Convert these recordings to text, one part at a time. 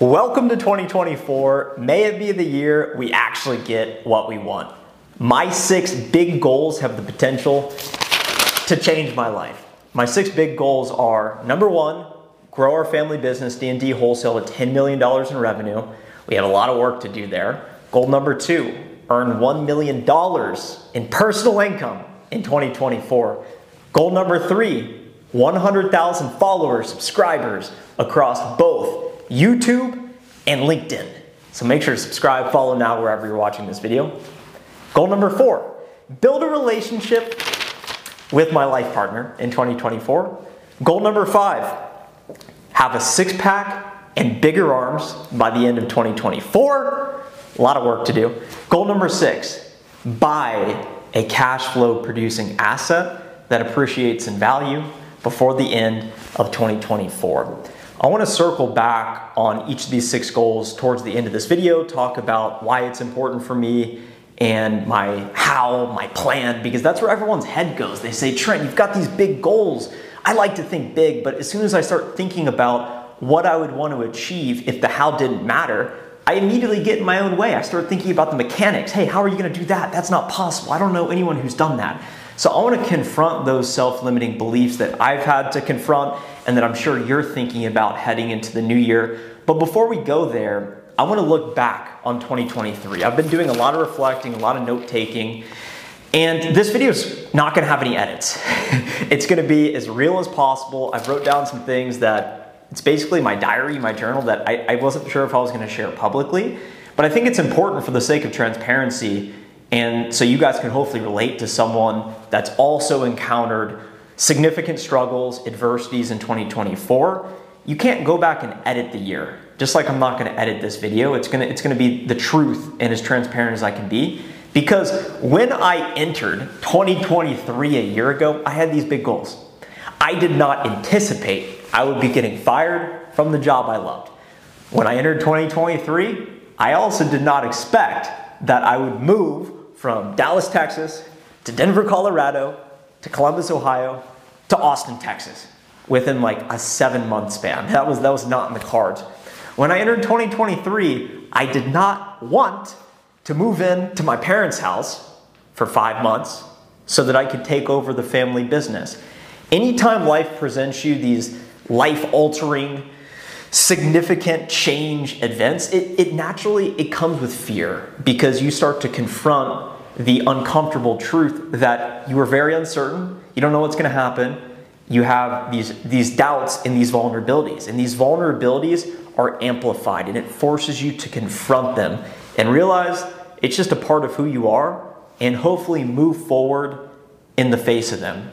Welcome to 2024. May it be the year we actually get what we want. My six big goals have the potential to change my life. My six big goals are number one, grow our family business, D&D Wholesale, to $10 million in revenue. We have a lot of work to do there. Goal number two, earn $1 million in personal income in 2024. Goal number three, 100,000 followers, subscribers across both YouTube, and LinkedIn. So make sure to subscribe, follow now wherever you're watching this video. Goal number four, build a relationship with my life partner in 2024. Goal number five, have a six pack and bigger arms by the end of 2024. A lot of work to do. Goal number six, buy a cash flow producing asset that appreciates in value before the end of 2024. I want to circle back on each of these six goals towards the end of this video, talk about why it's important for me and my how, my plan, because that's where everyone's head goes. They say, Trent, you've got these big goals. I like to think big, but as soon as I start thinking about what I would want to achieve if the how didn't matter, I immediately get in my own way. I start thinking about the mechanics. Hey, how are you going to do that? That's not possible. I don't know anyone who's done that. So I want to confront those self limiting beliefs that I've had to confront and that I'm sure you're thinking about heading into the new year. But before we go there, I want to look back on 2023. I've been doing a lot of reflecting, a lot of note taking. And this video is not going to have any edits. it's going to be as real as possible. I've wrote down some things that it's basically my diary, my journal that I, I wasn't sure if I was going to share publicly. But I think it's important for the sake of transparency and so you guys can hopefully relate to someone that's also encountered significant struggles, adversities in 2024. You can't go back and edit the year. Just like I'm not to edit this video, it's to it's to be the truth and as transparent as I can be. Because when I entered 2023 a year ago, I had these big goals. I did not anticipate I would be getting fired from the job I loved. When I entered 2023, I also did not expect that I would move from Dallas, Texas, to Denver, Colorado, to Columbus, Ohio, to Austin, Texas, within like a seven month span. That was, that was not in the cards. When I entered 2023, I did not want to move in to my parents' house for five months so that I could take over the family business. Anytime life presents you these life altering, significant change events, it, it naturally it comes with fear because you start to confront the uncomfortable truth that you are very uncertain, you don't know what's going to happen, you have these, these doubts and these vulnerabilities. And these vulnerabilities are amplified and it forces you to confront them and realize it's just a part of who you are and hopefully move forward in the face of them.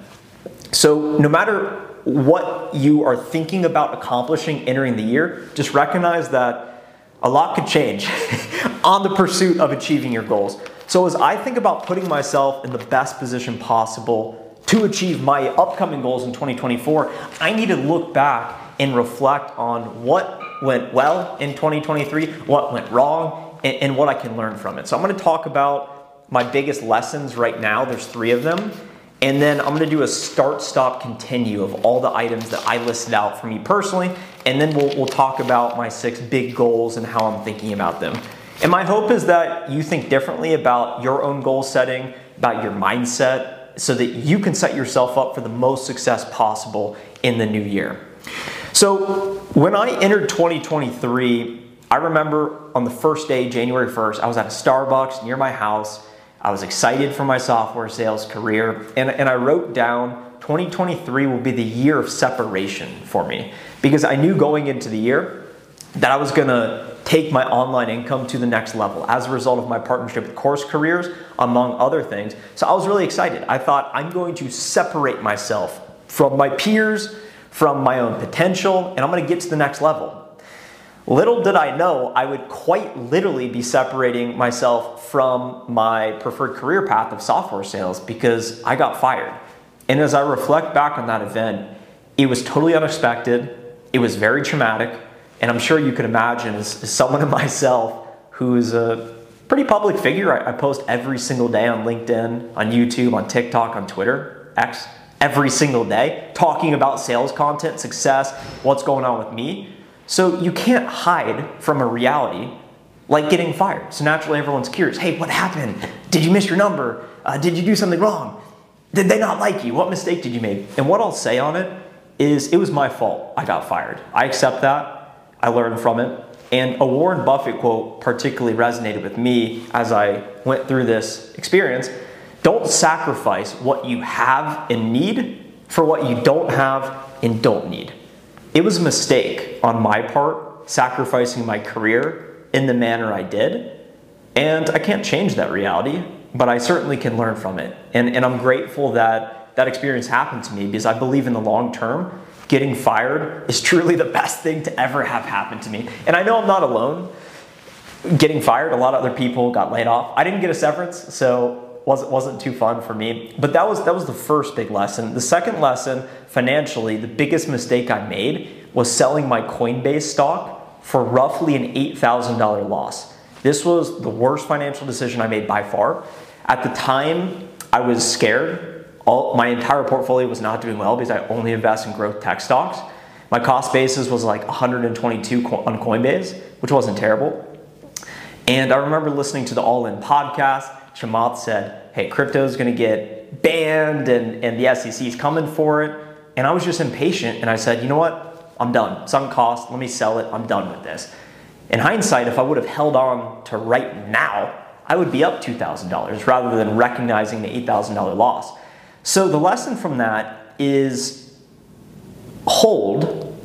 So, no matter what you are thinking about accomplishing entering the year, just recognize that a lot could change on the pursuit of achieving your goals. So, as I think about putting myself in the best position possible to achieve my upcoming goals in 2024, I need to look back and reflect on what went well in 2023, what went wrong, and, and what I can learn from it. So, I'm gonna talk about my biggest lessons right now. There's three of them. And then I'm gonna do a start, stop, continue of all the items that I listed out for me personally. And then we'll, we'll talk about my six big goals and how I'm thinking about them. And my hope is that you think differently about your own goal setting, about your mindset, so that you can set yourself up for the most success possible in the new year. So, when I entered 2023, I remember on the first day, January 1st, I was at a Starbucks near my house. I was excited for my software sales career, and, and I wrote down 2023 will be the year of separation for me because I knew going into the year that I was gonna take my online income to the next level as a result of my partnership with Course Careers, among other things. So I was really excited. I thought I'm going to separate myself from my peers, from my own potential, and I'm gonna get to the next level. Little did I know I would quite literally be separating myself from my preferred career path of software sales because I got fired. And as I reflect back on that event, it was totally unexpected, it was very traumatic, and I'm sure you can imagine as, as someone of myself who's a pretty public figure, I, I post every single day on LinkedIn, on YouTube, on TikTok, on Twitter, X, every single day, talking about sales content, success, what's going on with me. So you can't hide from a reality like getting fired. So naturally, everyone's curious hey, what happened? Did you miss your number? Uh, did you do something wrong? Did they not like you? What mistake did you make? And what I'll say on it is it was my fault I got fired. I accept that. I learned from it. And a Warren Buffett quote particularly resonated with me as I went through this experience. Don't sacrifice what you have and need for what you don't have and don't need. It was a mistake on my part sacrificing my career in the manner I did. And I can't change that reality, but I certainly can learn from it. And, and I'm grateful that that experience happened to me because I believe in the long term, getting fired is truly the best thing to ever have happened to me. And I know I'm not alone. Getting fired, a lot of other people got laid off. I didn't get a severance, so wasn't wasn't too fun for me. But that was that was the first big lesson. The second lesson, financially, the biggest mistake I made was selling my Coinbase stock for roughly an eight thousand dollar loss. This was the worst financial decision I made by far. At the time, I was scared. All, my entire portfolio was not doing well because I only invest in growth tech stocks. My cost basis was like 122 on Coinbase, which wasn't terrible. And I remember listening to the All In podcast Chamath said, hey, crypto is going to get banned and, and the SEC is coming for it. And I was just impatient and I said, you know what? I'm done. Sunk cost. Let me sell it. I'm done with this. In hindsight, if I would have held on to right now, I would be up $2,000 rather than recognizing the $8,000 loss. So the lesson from that is hold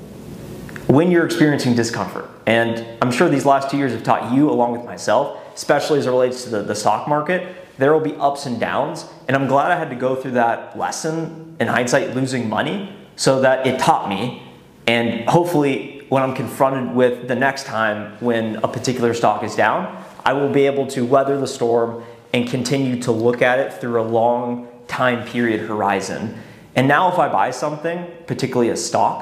when you're experiencing discomfort. And I'm sure these last two years have taught you, along with myself, especially as it relates to the, the stock market, there will be ups and downs. And I'm glad I had to go through that lesson in hindsight, losing money, so that it taught me. And hopefully, when I'm confronted with the next time when a particular stock is down, I will be able to weather the storm and continue to look at it through a long time period horizon. And now, if I buy something, particularly a stock,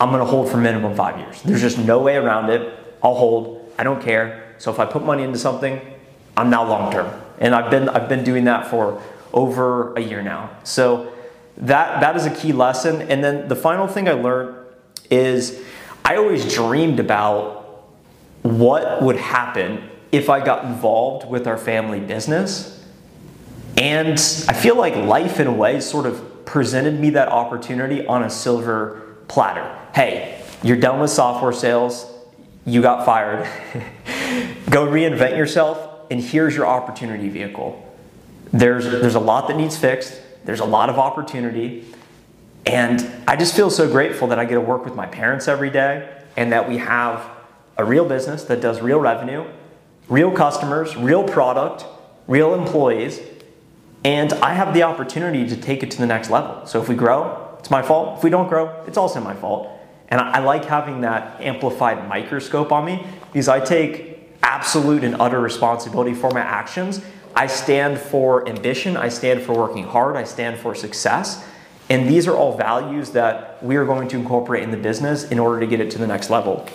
I'm gonna hold for minimum five years. There's just no way around it. I'll hold. I don't care. So if I put money into something, I'm now long term. And I've been I've been doing that for over a year now. So that that is a key lesson. And then the final thing I learned is I always dreamed about what would happen if I got involved with our family business. And I feel like life in a way sort of presented me that opportunity on a silver platter. Hey, you're done with software sales, you got fired. Go reinvent yourself, and here's your opportunity vehicle. There's, there's a lot that needs fixed, there's a lot of opportunity, and I just feel so grateful that I get to work with my parents every day and that we have a real business that does real revenue, real customers, real product, real employees, and I have the opportunity to take it to the next level. So if we grow, it's my fault. If we don't grow, it's also my fault. And I, like having that amplified microscope on me because I take absolute and utter responsibility for my actions. I stand for ambition, I stand for working hard, I stand for success. And these are all values that we are going to incorporate in the business in order to get it to the next level.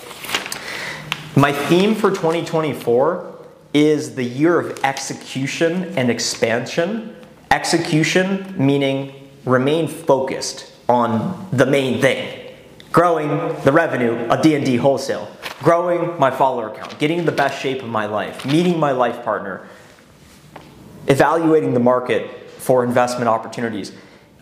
My theme for 2024 is the year of execution and expansion. Execution meaning remain focused on the main thing growing the revenue of D&D wholesale, growing my follower count, getting in the best shape of my life, meeting my life partner, evaluating the market for investment opportunities.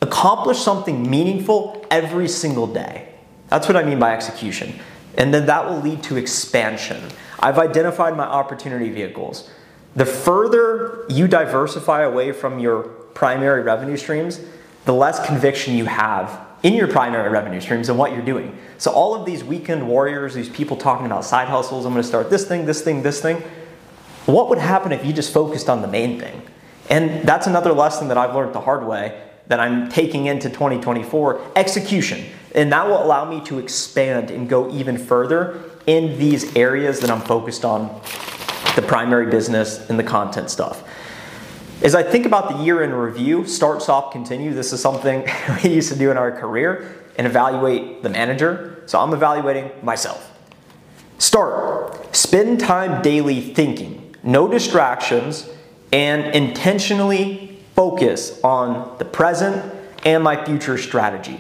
Accomplish something meaningful every single day. That's what I mean by execution. And then that will lead to expansion. I've identified my opportunity vehicles. The further you diversify away from your primary revenue streams, the less conviction you have in your primary revenue streams and what you're doing. So all of these weekend warriors, these people talking about side hustles, I'm to start this thing, this thing, this thing. What would happen if you just focused on the main thing? And that's another lesson that I've learned the hard way that I'm taking into 2024, execution. And that will allow me to expand and go even further in these areas that I'm focused on, the primary business and the content stuff. As I think about the year in review, start, stop, continue, this is something we used to do in our career and evaluate the manager. So I'm evaluating myself. Start, spend time daily thinking, no distractions, and intentionally focus on the present and my future strategy.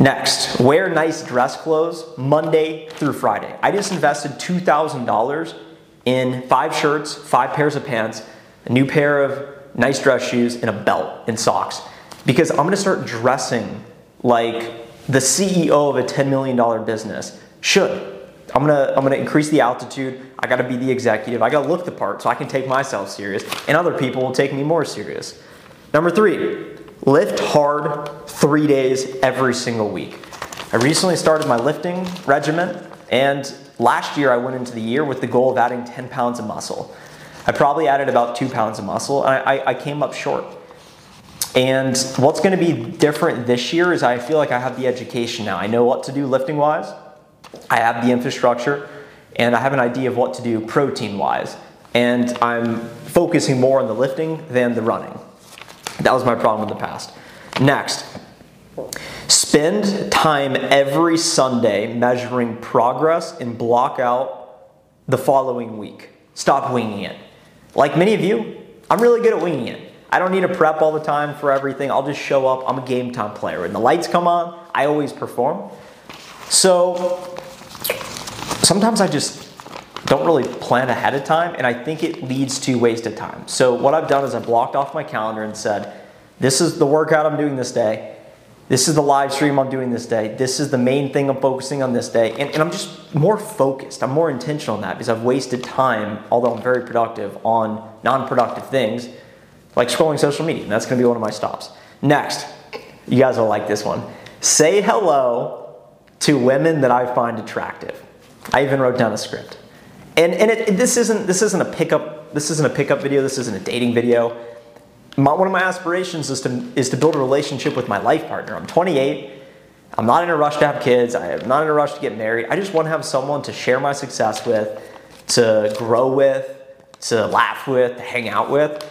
Next, wear nice dress clothes Monday through Friday. I just invested $2,000 in five shirts, five pairs of pants, a new pair of nice dress shoes, and a belt and socks. Because I'm gonna start dressing like the CEO of a $10 million business should. I'm gonna, I'm gonna increase the altitude. I gotta be the executive. I gotta look the part so I can take myself serious, and other people will take me more serious. Number three, lift hard three days every single week. I recently started my lifting regimen, and last year I went into the year with the goal of adding 10 pounds of muscle. I probably added about two pounds of muscle, and I, I came up short. And what's going to be different this year is I feel like I have the education now. I know what to do lifting wise, I have the infrastructure, and I have an idea of what to do protein wise. And I'm focusing more on the lifting than the running. That was my problem in the past. Next, spend time every Sunday measuring progress and block out the following week. Stop winging it. Like many of you, I'm really good at winging it. I don't need to prep all the time for everything. I'll just show up. I'm a game time player. When the lights come on, I always perform. So sometimes I just don't really plan ahead of time, and I think it leads to wasted time. So what I've done is I blocked off my calendar and said, this is the workout I'm doing this day. This is the live stream I'm doing this day. This is the main thing I'm focusing on this day. And, and I'm just more focused. I'm more intentional on that because I've wasted time, although I'm very productive, on non productive things like scrolling social media. And that's going to be one of my stops. Next, you guys will like this one. Say hello to women that I find attractive. I even wrote down a script. And, and it, it, this, isn't, this isn't a pickup this isn't a pickup video. This isn't a dating video my, one of my aspirations is to, is to build a relationship with my life partner. I'm 28. I'm not in a rush to have kids. I am not in a rush to get married. I just want to have someone to share my success with, to grow with, to laugh with, to hang out with.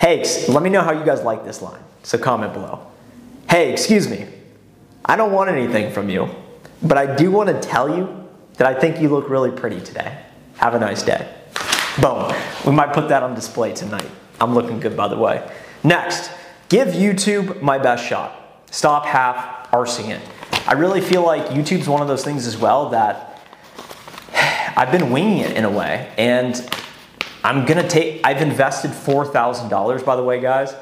Hey, let me know how you guys like this line. So comment below. Hey, excuse me. I don't want anything from you, but I do want to tell you that I think you look really pretty today. Have a nice day. Boom. We might put that on display tonight. I'm looking good, by the way. Next, give YouTube my best shot. Stop half arsing it. I really feel like YouTube's one of those things as well that I've been winging it in a way. And I'm gonna take, I've invested $4,000, by the way, guys,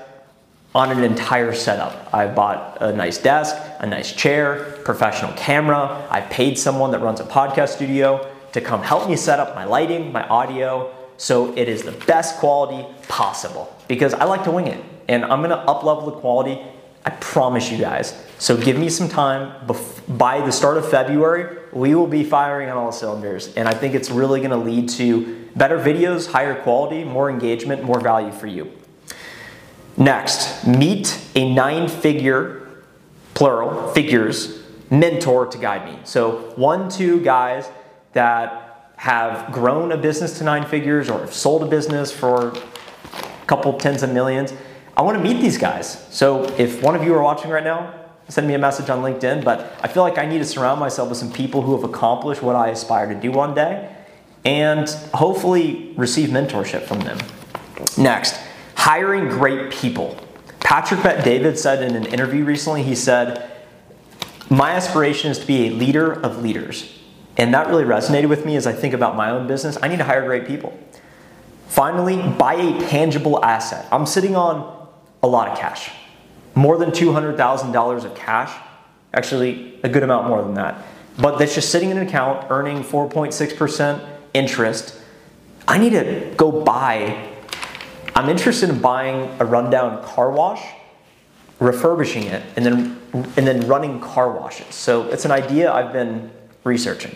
on an entire setup. I bought a nice desk, a nice chair, professional camera. I paid someone that runs a podcast studio to come help me set up my lighting, my audio, so it is the best quality possible because I like to wing it and I'm gonna up level the quality. I promise you guys. So give me some time. By the start of February, we will be firing on all cylinders. And I think it's really gonna lead to better videos, higher quality, more engagement, more value for you. Next, meet a nine figure, plural, figures mentor to guide me. So one, two guys that have grown a business to nine figures or have sold a business for a couple tens of millions. I want to meet these guys. So if one of you are watching right now, send me a message on LinkedIn. But I feel like I need to surround myself with some people who have accomplished what I aspire to do one day and hopefully receive mentorship from them. Next, hiring great people. Patrick Bet David said in an interview recently, he said, My aspiration is to be a leader of leaders. And that really resonated with me as I think about my own business. I need to hire great people. Finally, buy a tangible asset. I'm sitting on a lot of cash, more than $200,000 of cash, actually, a good amount more than that. But that's just sitting in an account earning 4.6% interest. I need to go buy. I'm interested in buying a rundown car wash, refurbishing it, and then and then running car washes. So it's an idea I've been researching.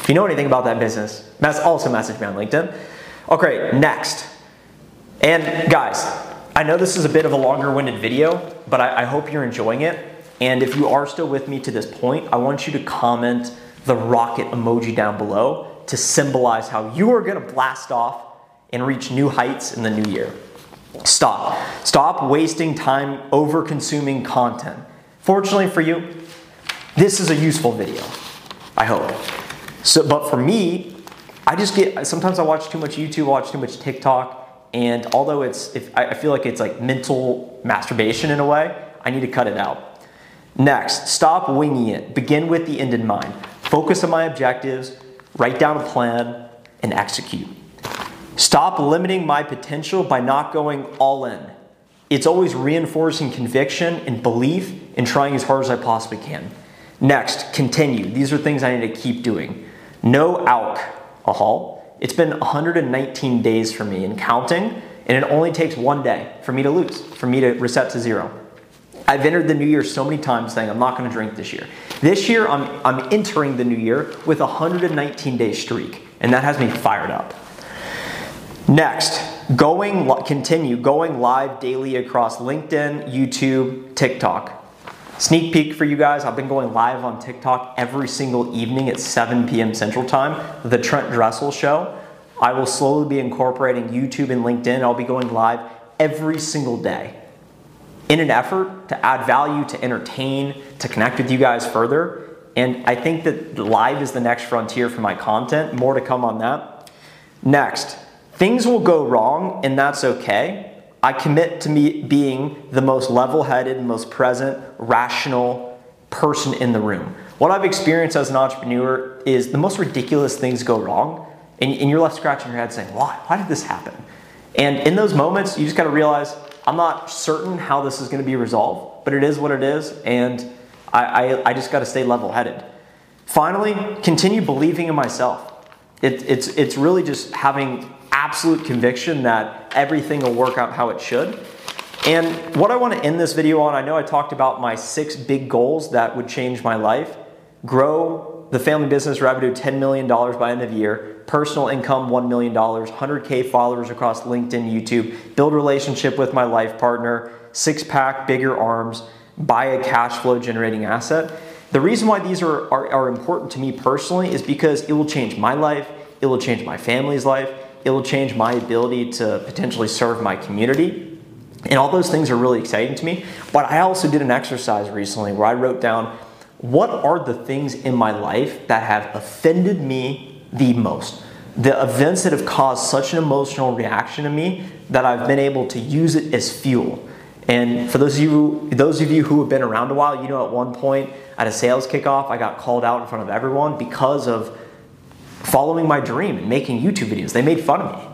If you know anything about that business, that's also message me on LinkedIn. Okay, next. And guys, I know this is a bit of a longer winded video, but I, I hope you're enjoying it. And if you are still with me to this point, I want you to comment the rocket emoji down below to symbolize how you are gonna blast off and reach new heights in the new year. Stop. Stop wasting time over consuming content. Fortunately for you, this is a useful video. I hope. So, but for me, I just get sometimes I watch too much YouTube, I watch too much TikTok, and although it's if I feel like it's like mental masturbation in a way, I need to cut it out. Next, stop winging it. Begin with the end in mind. Focus on my objectives, write down a plan, and execute. Stop limiting my potential by not going all in. It's always reinforcing conviction and belief and trying as hard as I possibly can. Next, continue. These are things I need to keep doing. No alc, alcohol. It's been 119 days for me and counting, and it only takes one day for me to lose, for me to reset to zero. I've entered the new year so many times saying I'm not going to drink this year. This year, I'm, I'm entering the new year with a 119 day streak, and that has me fired up. Next, going continue going live daily across LinkedIn, YouTube, TikTok. Sneak peek for you guys, I've been going live on TikTok every single evening at 7 p.m. Central Time, the Trent Dressel Show. I will slowly be incorporating YouTube and LinkedIn. I'll be going live every single day in an effort to add value, to entertain, to connect with you guys further. And I think that live is the next frontier for my content. More to come on that. Next, things will go wrong, and that's okay. I commit to me being the most level headed, most present, rational person in the room. What I've experienced as an entrepreneur is the most ridiculous things go wrong, and, and you're left scratching your head saying, Why? Why did this happen? And in those moments, you just got to realize I'm not certain how this is to be resolved, but it is what it is, and I, I, I just got to stay level headed. Finally, continue believing in myself. It, it's, it's really just having absolute conviction that everything will work out how it should. And what I want to end this video on, I know I talked about my six big goals that would change my life. Grow the family business revenue $10 million by end of year personal income $1 million, 100K followers across LinkedIn, YouTube, build relationship with my life partner, six pack, bigger arms, buy a cash flow generating asset. The reason why these are, are, are important to me personally is because it will change my life, it will change my family's life, it will change my ability to potentially serve my community. And all those things are really exciting to me. But I also did an exercise recently where I wrote down what are the things in my life that have offended me the most. The events that have caused such an emotional reaction to me that I've been able to use it as fuel. And for those of you, those of you who have been around a while, you know at one point at a sales kickoff, I got called out in front of everyone because of following my dream and making YouTube videos. They made fun of me.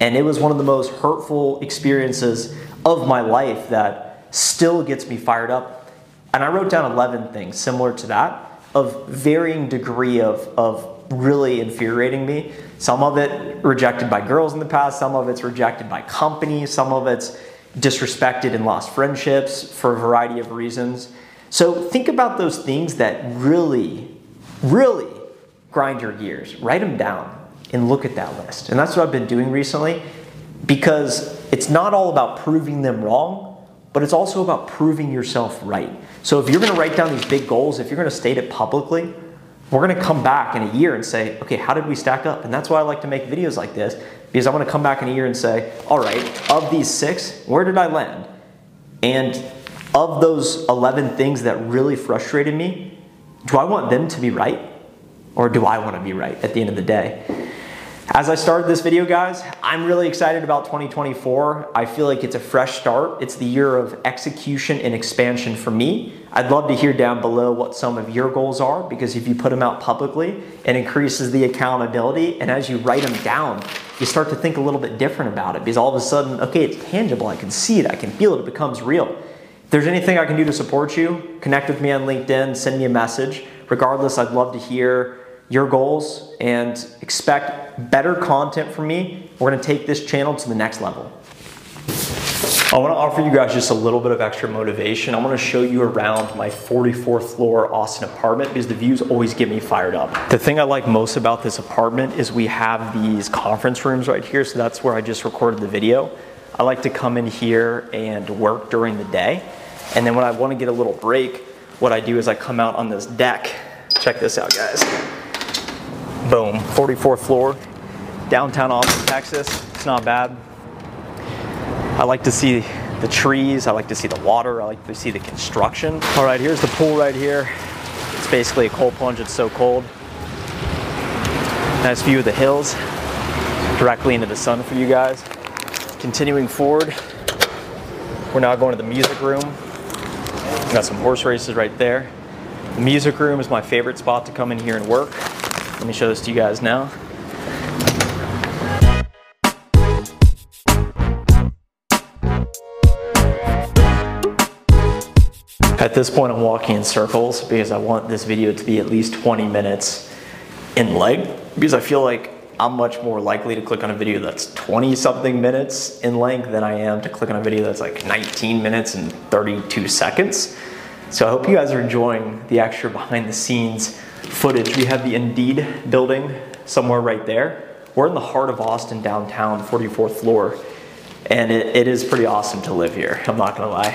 And it was one of the most hurtful experiences of my life that still gets me fired up. And I wrote down 11 things similar to that of varying degree of, of really infuriating me. Some of it rejected by girls in the past, some of it's rejected by companies, some of it's disrespected and lost friendships for a variety of reasons. So think about those things that really, really grind your gears. Write them down and look at that list. And that's what I've been doing recently because it's not all about proving them wrong, but it's also about proving yourself right. So if you're going to write down these big goals, if you're going to state it publicly, we're going to come back in a year and say, okay, how did we stack up? And that's why I like to make videos like this because I want to come back in a year and say, all right, of these six, where did I land? And of those 11 things that really frustrated me, do I want them to be right? Or do I want to be right at the end of the day? As I started this video, guys, I'm really excited about 2024. I feel like it's a fresh start. It's the year of execution and expansion for me. I'd love to hear down below what some of your goals are because if you put them out publicly, it increases the accountability. And as you write them down, you start to think a little bit different about it because all of a sudden, okay, it's tangible. I can see it. I can feel it. It becomes real. If there's anything I can do to support you, connect with me on LinkedIn, send me a message. Regardless, I'd love to hear your goals and expect better content from me. We're gonna take this channel to the next level. I wanna offer you guys just a little bit of extra motivation. I wanna show you around my 44th floor Austin apartment because the views always get me fired up. The thing I like most about this apartment is we have these conference rooms right here, so that's where I just recorded the video. I like to come in here and work during the day. And then when I wanna get a little break, what I do is I come out on this deck. Check this out, guys. Boom, 44th floor, downtown Austin, Texas. It's not bad. I like to see the trees, I like to see the water, I like to see the construction. All right, here's the pool right here. It's basically a cold plunge, it's so cold. Nice view of the hills, directly into the sun for you guys. Continuing forward, we're now going to the music room. Got some horse races right there. The music room is my favorite spot to come in here and work. Let me show this to you guys now. At this point, I'm walking in circles because I want this video to be at least 20 minutes in length because I feel like I'm much more likely to click on a video that's 20 something minutes in length than I am to click on a video that's like 19 minutes and 32 seconds. So I hope you guys are enjoying the extra behind the scenes footage. We have the Indeed building somewhere right there. We're in the heart of Austin downtown, 44th floor, and it, it is pretty awesome to live here, I'm not gonna lie.